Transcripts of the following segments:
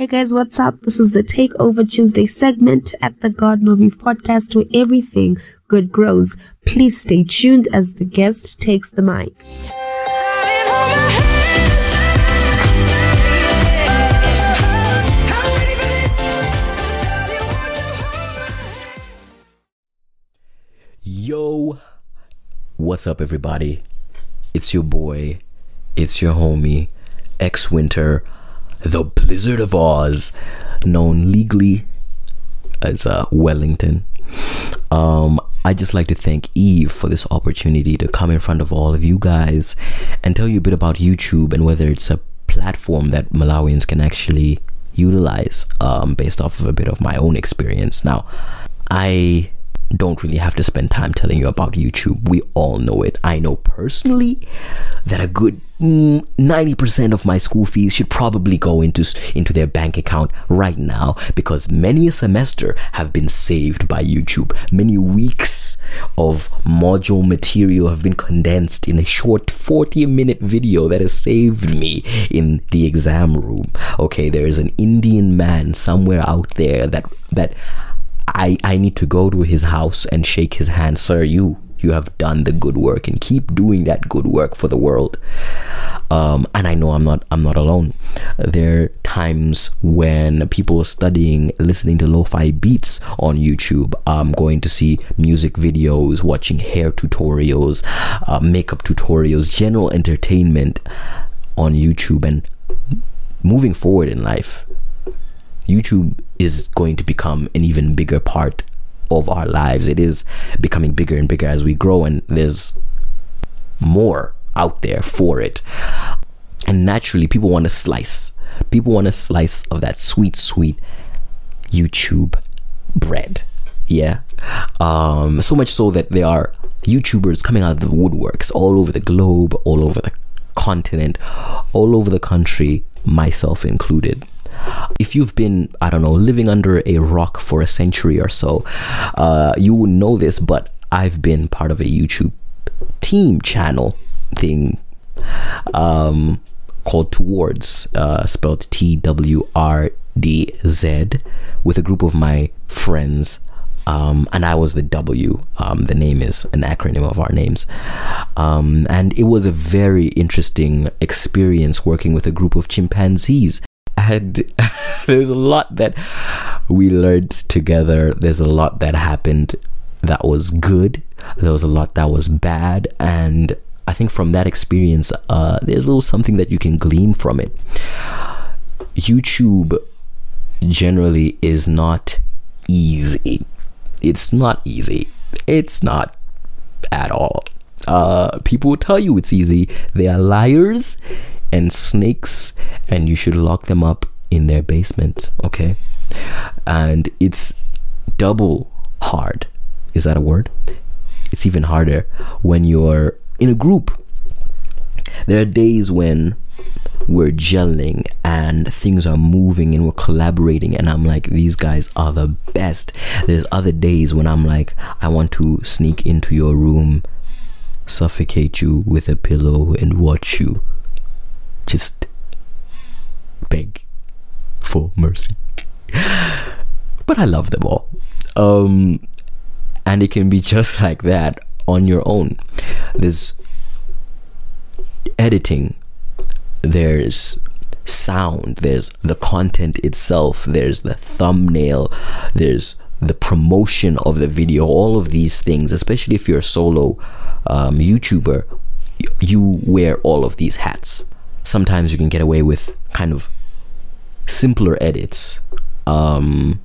Hey guys, what's up? This is the Takeover Tuesday segment at the Garden of Eve podcast where everything good grows. Please stay tuned as the guest takes the mic. Yo, what's up, everybody? It's your boy, it's your homie, X Winter, the Blizzard of Oz, known legally as uh, Wellington. Um, I just like to thank Eve for this opportunity to come in front of all of you guys and tell you a bit about YouTube and whether it's a platform that Malawians can actually utilize um, based off of a bit of my own experience. Now, I don't really have to spend time telling you about YouTube. We all know it. I know personally that a good mm, 90% of my school fees should probably go into into their bank account right now because many a semester have been saved by YouTube. Many weeks of module material have been condensed in a short 40 minute video that has saved me in the exam room. Okay, there is an Indian man somewhere out there that that I, I need to go to his house and shake his hand, sir. You you have done the good work and keep doing that good work for the world. Um, and I know I'm not I'm not alone. There are times when people are studying, listening to lo-fi beats on YouTube. I'm going to see music videos, watching hair tutorials, uh, makeup tutorials, general entertainment on YouTube, and moving forward in life YouTube is going to become an even bigger part of our lives. It is becoming bigger and bigger as we grow, and there's more out there for it. And naturally, people want a slice. People want a slice of that sweet, sweet YouTube bread. Yeah. Um, so much so that there are YouTubers coming out of the woodworks all over the globe, all over the continent, all over the country, myself included if you've been, I don't know, living under a rock for a century or so, uh, you would know this, but I've been part of a YouTube team channel thing um, called Towards, uh, spelled T W R D Z, with a group of my friends. Um, and I was the W. Um, the name is an acronym of our names. Um, and it was a very interesting experience working with a group of chimpanzees had there's a lot that we learned together. There's a lot that happened that was good. There was a lot that was bad, and I think from that experience, uh, there's a little something that you can glean from it. YouTube generally is not easy. It's not easy. It's not at all. Uh, people will tell you it's easy. They are liars and snakes and you should lock them up in their basement okay? And it's double hard. Is that a word? It's even harder when you're in a group. There are days when we're gelling and things are moving and we're collaborating and I'm like these guys are the best. There's other days when I'm like I want to sneak into your room suffocate you with a pillow and watch you just beg for mercy. but I love them all. Um, and it can be just like that on your own. There's editing, there's sound, there's the content itself, there's the thumbnail, there's the promotion of the video, all of these things, especially if you're a solo um, YouTuber, you wear all of these hats sometimes you can get away with kind of simpler edits um,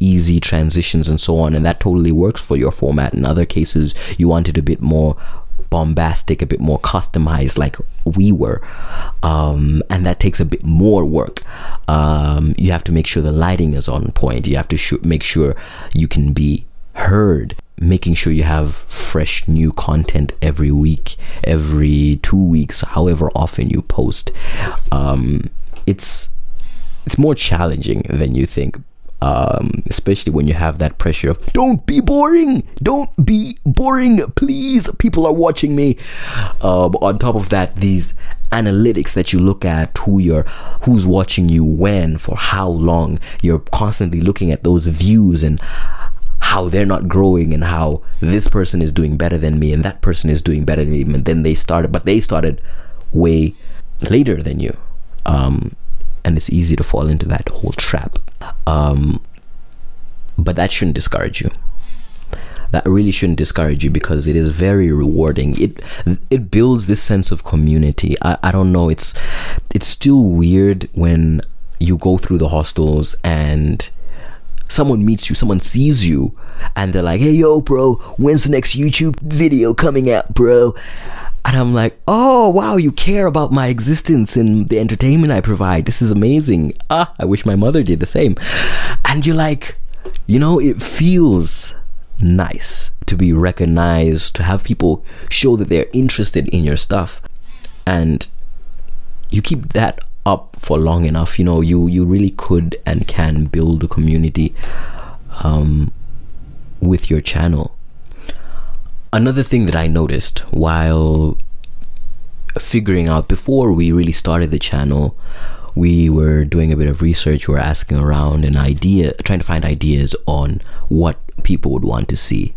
easy transitions and so on and that totally works for your format. In other cases you want it a bit more bombastic a bit more customized like we were um, and that takes a bit more work. Um, you have to make sure the lighting is on point. You have to sh- make sure you can be heard making sure you have fresh new content every week, every two weeks, however often you post. Um, it's it's more challenging than you think. Um, especially when you have that pressure of don't be boring, don't be boring, please. People are watching me. Uh, on top of that, these analytics that you look at who you're who's watching you when for how long you're constantly looking at those views and how they're not growing and how this person is doing better than me and that person is doing better than me and then they started but they started way later than you. Um, and it's easy to fall into that whole trap. Um, but that shouldn't discourage you. That really shouldn't discourage you because it is very rewarding. It it builds this sense of community. I, I don't know. It's it's still weird when you go through the hostels and someone meets you someone sees you and they're like hey yo bro when's the next youtube video coming out bro and I'm like, oh wow, you care about my existence and the entertainment I provide. This is amazing. Ah, I wish my mother did the same. And you're like, you know, it feels nice to be recognized, to have people show that they're interested in your stuff. And you keep that up for long enough, you know, you you really could and can build a community um, with your channel. Another thing that I noticed while figuring out before we really started the channel, we were doing a bit of research, we were asking around an idea, trying to find ideas on what people would want to see.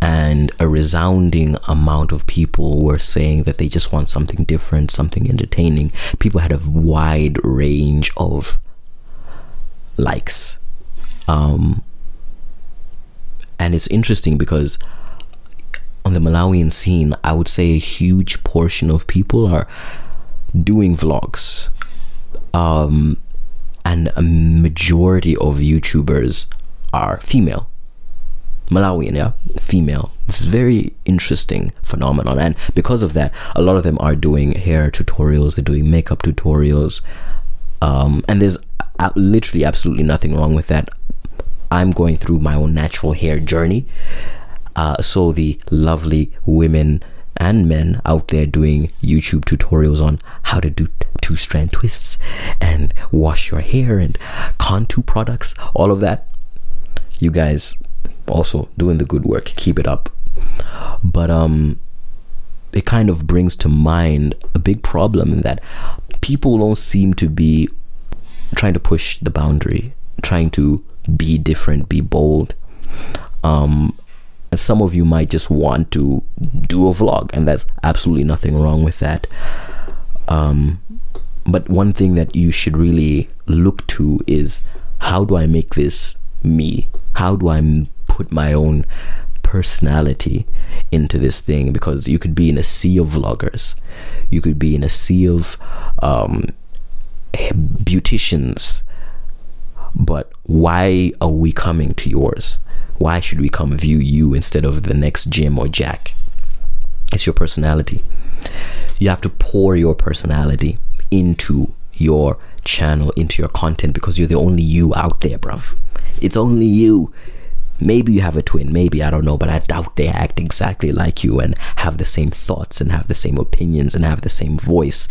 And a resounding amount of people were saying that they just want something different, something entertaining. People had a wide range of likes. Um, and it's interesting because on the Malawian scene, I would say a huge portion of people are doing vlogs. Um, and a majority of YouTubers are female. Malawian, yeah, female. It's very interesting phenomenon, and because of that, a lot of them are doing hair tutorials. They're doing makeup tutorials, um, and there's literally absolutely nothing wrong with that. I'm going through my own natural hair journey, uh, so the lovely women and men out there doing YouTube tutorials on how to do two strand twists and wash your hair and contour products, all of that. You guys also doing the good work. Keep it up. But um it kind of brings to mind a big problem that people don't seem to be trying to push the boundary, trying to be different, be bold. Um and some of you might just want to do a vlog and there's absolutely nothing wrong with that. Um but one thing that you should really look to is how do I make this me? How do I put my own personality into this thing? Because you could be in a sea of vloggers, you could be in a sea of um, beauticians, but why are we coming to yours? Why should we come view you instead of the next Jim or Jack? It's your personality. You have to pour your personality into your channel, into your content because you're the only you out there, bruv. It's only you. Maybe you have a twin, maybe, I don't know, but I doubt they act exactly like you and have the same thoughts and have the same opinions and have the same voice.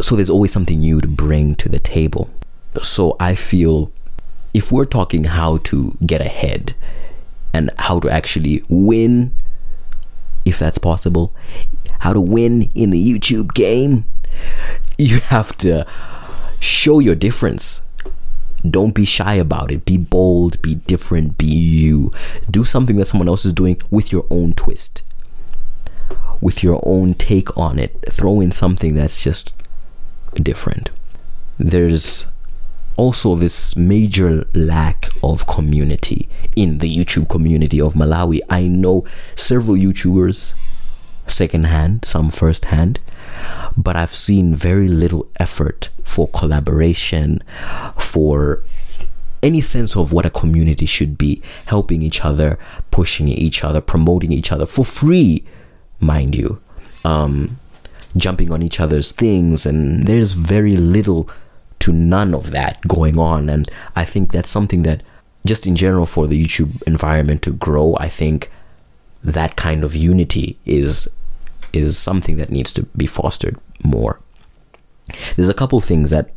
So there's always something new to bring to the table. So I feel if we're talking how to get ahead and how to actually win, if that's possible, how to win in the YouTube game, you have to show your difference. Don't be shy about it. Be bold, be different, be you. Do something that someone else is doing with your own twist, with your own take on it. Throw in something that's just different. There's also this major lack of community in the YouTube community of Malawi. I know several YouTubers secondhand, some firsthand, but I've seen very little effort for collaboration, for any sense of what a community should be, helping each other, pushing each other, promoting each other for free, mind you, um, jumping on each other's things, and there's very little to none of that going on. And I think that's something that, just in general, for the YouTube environment to grow, I think that kind of unity is is something that needs to be fostered more. There's a couple things that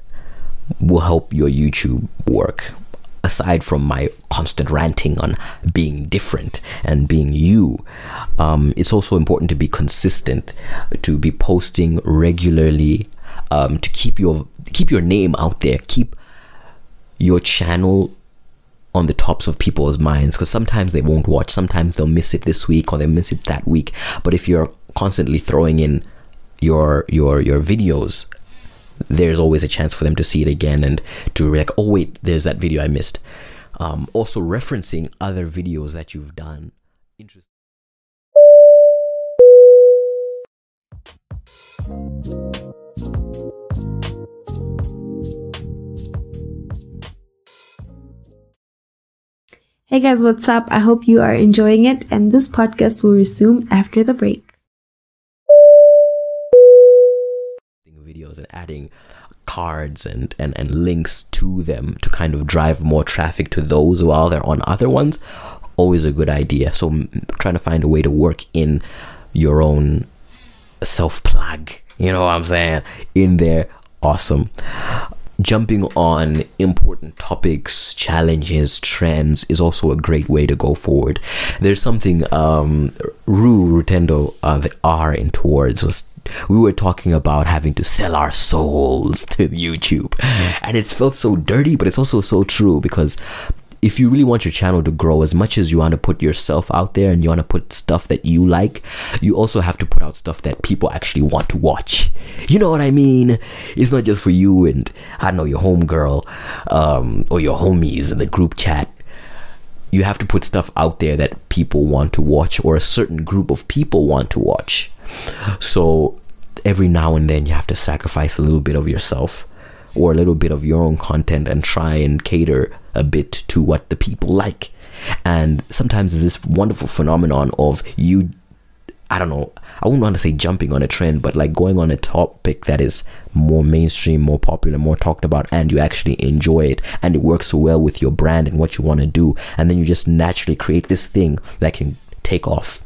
will help your YouTube work. aside from my constant ranting on being different and being you, um, it's also important to be consistent, to be posting regularly, um, to keep your keep your name out there, keep your channel on the tops of people's minds because sometimes they won't watch. Sometimes they'll miss it this week or they'll miss it that week. But if you're constantly throwing in your your your videos there's always a chance for them to see it again and to like oh wait there's that video i missed um, also referencing other videos that you've done interesting Hey guys, what's up? I hope you are enjoying it, and this podcast will resume after the break. Adding cards and, and, and links to them to kind of drive more traffic to those while they're on other ones always a good idea. So trying to find a way to work in your own self plug you know what i'm saying in there awesome jumping on important topics, challenges, trends is also a great way to go forward. There's something um, Ru Rutendo, uh, the R in towards was. We were talking about having to sell our souls to YouTube, and it felt so dirty, but it's also so true because if you really want your channel to grow as much as you want to put yourself out there and you want to put stuff that you like you also have to put out stuff that people actually want to watch. You know what i mean? It's not just for you and i don't know your homegirl um, or your homies in the group chat. You have to put stuff out there that people want to watch or a certain group of people want to watch. So every now and then you have to sacrifice a little bit of yourself or a little bit of your own content and try and cater a bit to what the people like. And sometimes there's this wonderful phenomenon of you, I don't know, I wouldn't want to say jumping on a trend, but like going on a topic that is more mainstream, more popular, more talked about, and you actually enjoy it and it works so well with your brand and what you want to do. And then you just naturally create this thing that can take off.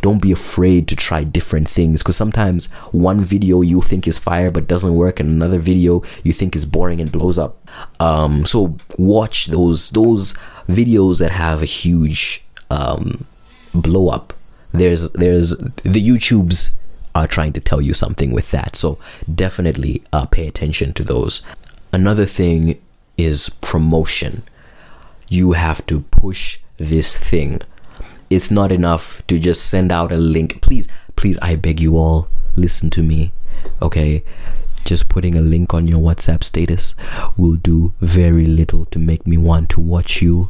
Don't be afraid to try different things because sometimes one video you think is fire but doesn't work, and another video you think is boring and blows up. Um, so watch those those videos that have a huge um, blow up. There's there's the YouTubes are trying to tell you something with that. So definitely uh, pay attention to those. Another thing is promotion. You have to push this thing it's not enough to just send out a link. Please, please, I beg you all, listen to me. Okay? Just putting a link on your WhatsApp status will do very little to make me want to watch you.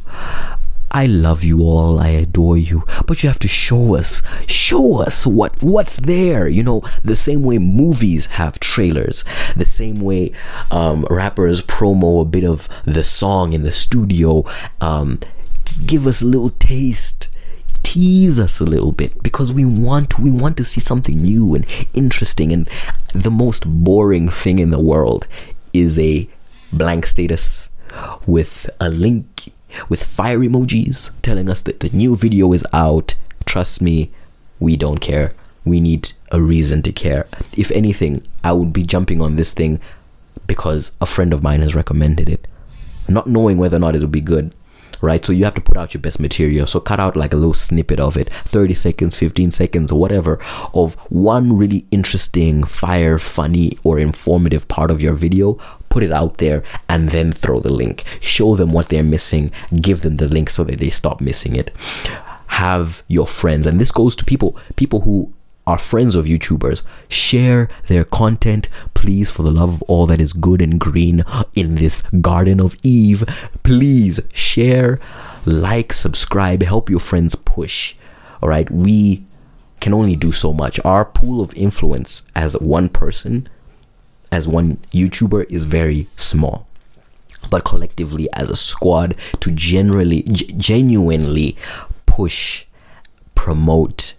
I love you all, I adore you, but you have to show us, show us what what's there. You know, the same way movies have trailers, the same way um, rappers promo a bit of the song in the studio. Um, give us a little taste tease us a little bit because we want we want to see something new and interesting. And the most boring thing in the world is a blank status with a link with fire emojis telling us that the new video is out. Trust me we don't care. We need a reason to care. If anything i would be jumping on this thing because a friend of mine has recommended it not knowing whether or not it will be good right? So you have to put out your best material. So cut out like a little snippet of it 30 seconds, 15 seconds, or whatever of one really interesting, fire, funny, or informative part of your video. Put it out there and then throw the link. Show them what they're missing. Give them the link so that they stop missing it. Have your friends, and this goes to people people who are friends of YouTubers, share their content, please, for the love of all that is good and green in this Garden of Eve. Please share, like, subscribe, help your friends push. All right, we can only do so much. Our pool of influence as one person, as one YouTuber, is very small. But collectively, as a squad, to generally, g- genuinely push, promote,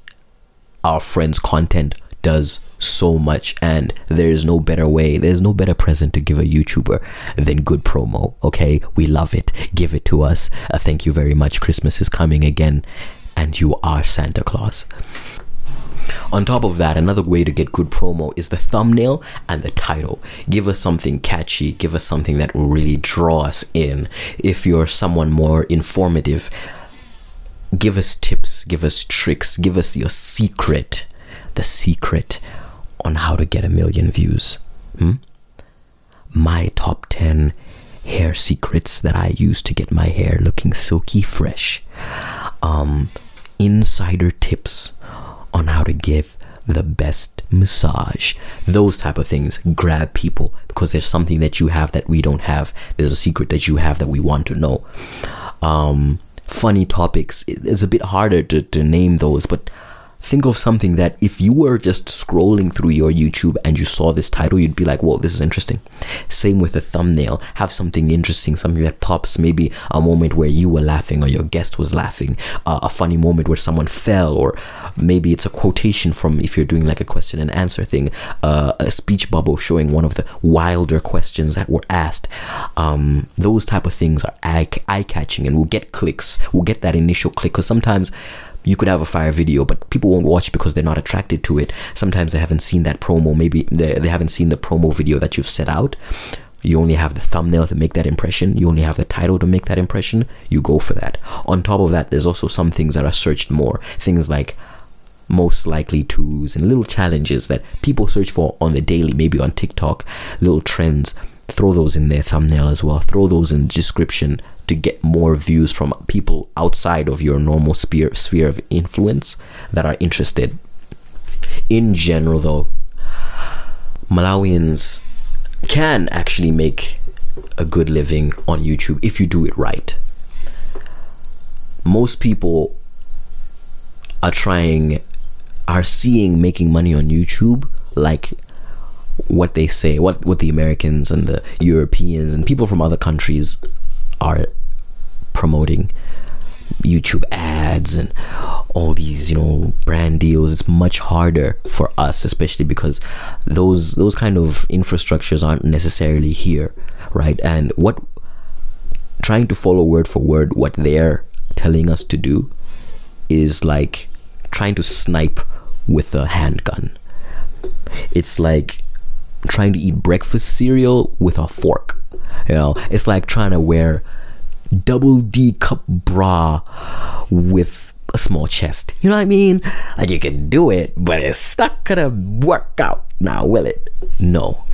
our friends' content does so much and there is no better way there's no better present to give a youtuber than good promo okay? We love it. Give it to us. Uh, thank you very much. Christmas is coming again and you are santa claus. On top of that, another way to get good promo is the thumbnail and the title. Give us something catchy, give us something that will really draw us in. If you're someone more informative, give us tips, give us tricks, give us your secret, the secret on how to get a million views. Hmm? My top 10 hair secrets that I use to get my hair looking silky fresh. Um, insider tips on how to give the best massage those type of things grab people because there's something that you have that we don't have there's a secret that you have that we want to know um, funny topics. It's a bit harder to, to name those but think of something that if you were just scrolling through your YouTube and you saw this title, you'd be like, whoa, this is interesting. Same with a thumbnail. Have something interesting, something that pops, maybe a moment where you were laughing or your guest was laughing, uh, a funny moment where someone fell, or maybe it's a quotation from if you're doing like a question and answer thing, uh, a speech bubble showing one of the wilder questions that were asked. Um, those type of things are eye catching and will get clicks, will get that initial click because sometimes you could have a fire video, but people won't watch because they're not attracted to it. Sometimes they haven't seen that promo, maybe they, they haven't seen the promo video that you've set out. You only have the thumbnail to make that impression, you only have the title to make that impression. You go for that. On top of that, there's also some things that are searched more. Things like most likely tos and little challenges that people search for on the daily, maybe on TikTok, little trends. Throw those in their thumbnail as well. Throw those in the description to get more views from people outside of your normal sphere sphere of influence that are interested. In general, though, Malawians can actually make a good living on YouTube if you do it right. Most people are trying, are seeing making money on YouTube like what they say, what what the Americans and the Europeans and people from other countries are promoting YouTube ads and all these, you know, brand deals. It's much harder for us, especially because those those kind of infrastructures aren't necessarily here, right? And what trying to follow word for word what they're telling us to do is like trying to snipe with a handgun. It's like trying to eat breakfast cereal with a fork. You know, it's like trying to wear double D cup bra with a small chest. You know what I mean? Like you can do it, but it's not gonna work out now, will it? No.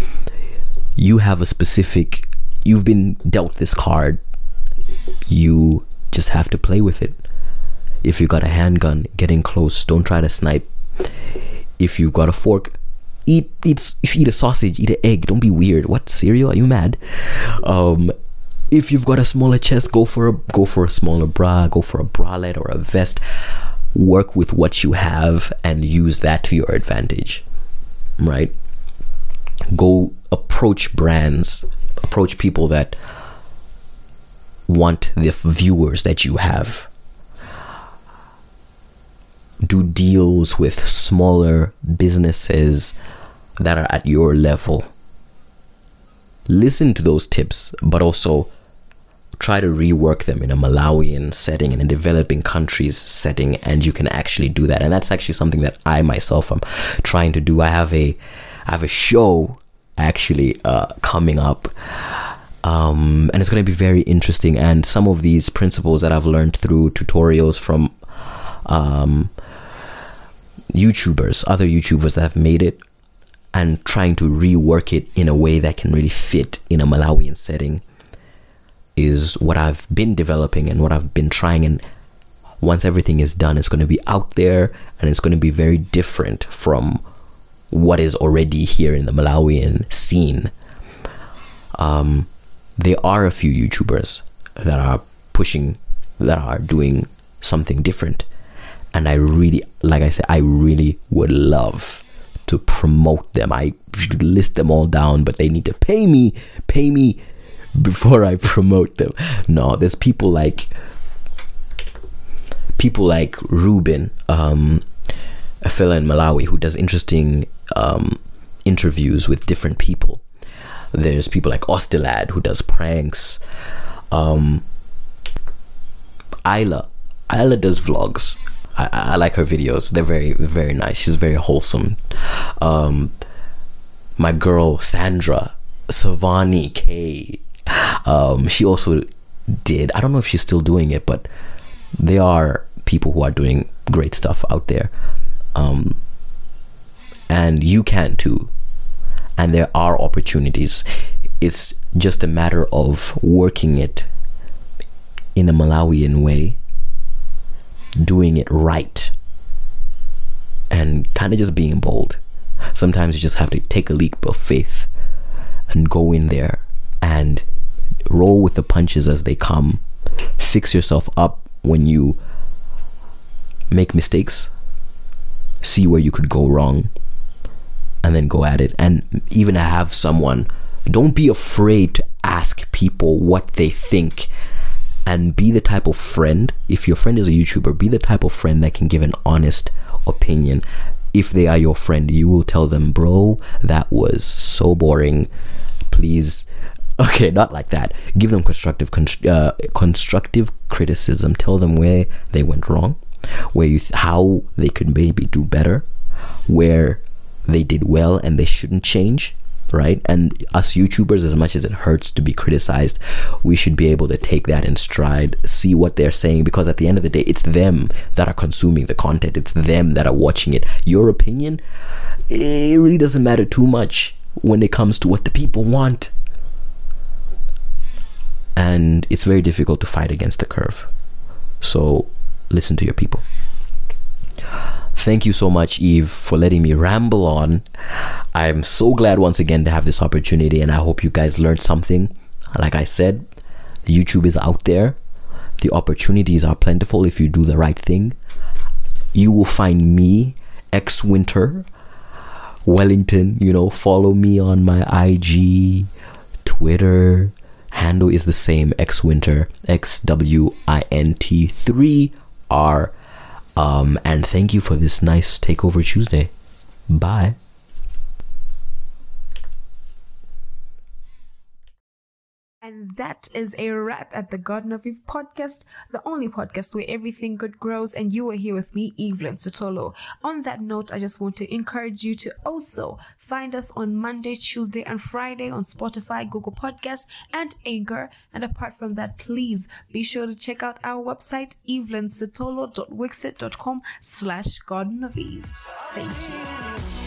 You have a specific, you've been dealt this card. You just have to play with it. If you got a handgun, get in close. Don't try to snipe. If you've got a fork, eat eat if you eat a sausage, eat an egg. Don't be weird. What cereal? Are you mad? Um, if you've got a smaller chest, go for a go for a smaller bra, go for a bralette or a vest. Work with what you have and use that to your advantage. Right? Go approach brands, approach people that want the viewers that you have. Do deals with smaller businesses that are at your level. Listen to those tips, but also try to rework them in a Malawian setting and in a developing countries setting and you can actually do that. And that's actually something that I myself am trying to do. I have a I have a show actually uh, coming up um, and it's going to be very interesting. And some of these principles that I've learned through tutorials from um, YouTubers other YouTubers that have made it and trying to rework it in a way that can really fit in a Malawian setting is what I've been developing and what I've been trying. And once everything is done, it's going to be out there and it's going to be very different from what is already here in the Malawian scene. Um, there are a few YouTubers that are pushing, that are doing something different. And I really, like I said, I really would love to promote them. I list them all down, but they need to pay me, pay me before I promote them. No, there's people like people like Ruben, um, a fella in Malawi who does interesting um, interviews with different people. There's people like Ostilad who does pranks. Um, Isla, Isla does vlogs. I, I like her videos. They're very very nice. She's very wholesome. Um, my girl Sandra Savani K. Um, she also did. I don't know if she's still doing it, but there are people who are doing great stuff out there. Um, and you can too. And there are opportunities. It's just a matter of working it in a Malawian way, doing it right, and kind of just being bold. Sometimes you just have to take a leap of faith and go in there and roll with the punches as they come. Fix yourself up when you make mistakes, see where you could go wrong, and then go at it. And even have someone, don't be afraid to ask people what they think. And be the type of friend, if your friend is a YouTuber, be the type of friend that can give an honest opinion. If they are your friend, you will tell them, bro, that was so boring. Please okay not like that give them constructive uh, constructive criticism tell them where they went wrong where you th- how they could maybe do better where they did well and they shouldn't change right and us youtubers as much as it hurts to be criticized we should be able to take that in stride see what they're saying because at the end of the day it's them that are consuming the content it's them that are watching it your opinion it really doesn't matter too much when it comes to what the people want and it's very difficult to fight against the curve. So listen to your people. Thank you so much, Eve, for letting me ramble on. I'm so glad once again to have this opportunity, and I hope you guys learned something. Like I said, YouTube is out there, the opportunities are plentiful if you do the right thing. You will find me, X Winter, Wellington. You know, follow me on my IG, Twitter, handle is the same X Winter X W I N T 3 R. Um, and thank you for this nice Takeover Tuesday. Bye. And that is a wrap at the Garden of Eve podcast, the only podcast where everything good grows. And you are here with me, Evelyn Sotolo. On that note, I just want to encourage you to also find us on Monday, Tuesday, and Friday on Spotify, Google Podcast, and Anchor. And apart from that, please be sure to check out our website, evelynsotolo.wixsite.com slash Garden of Eve. Thank you.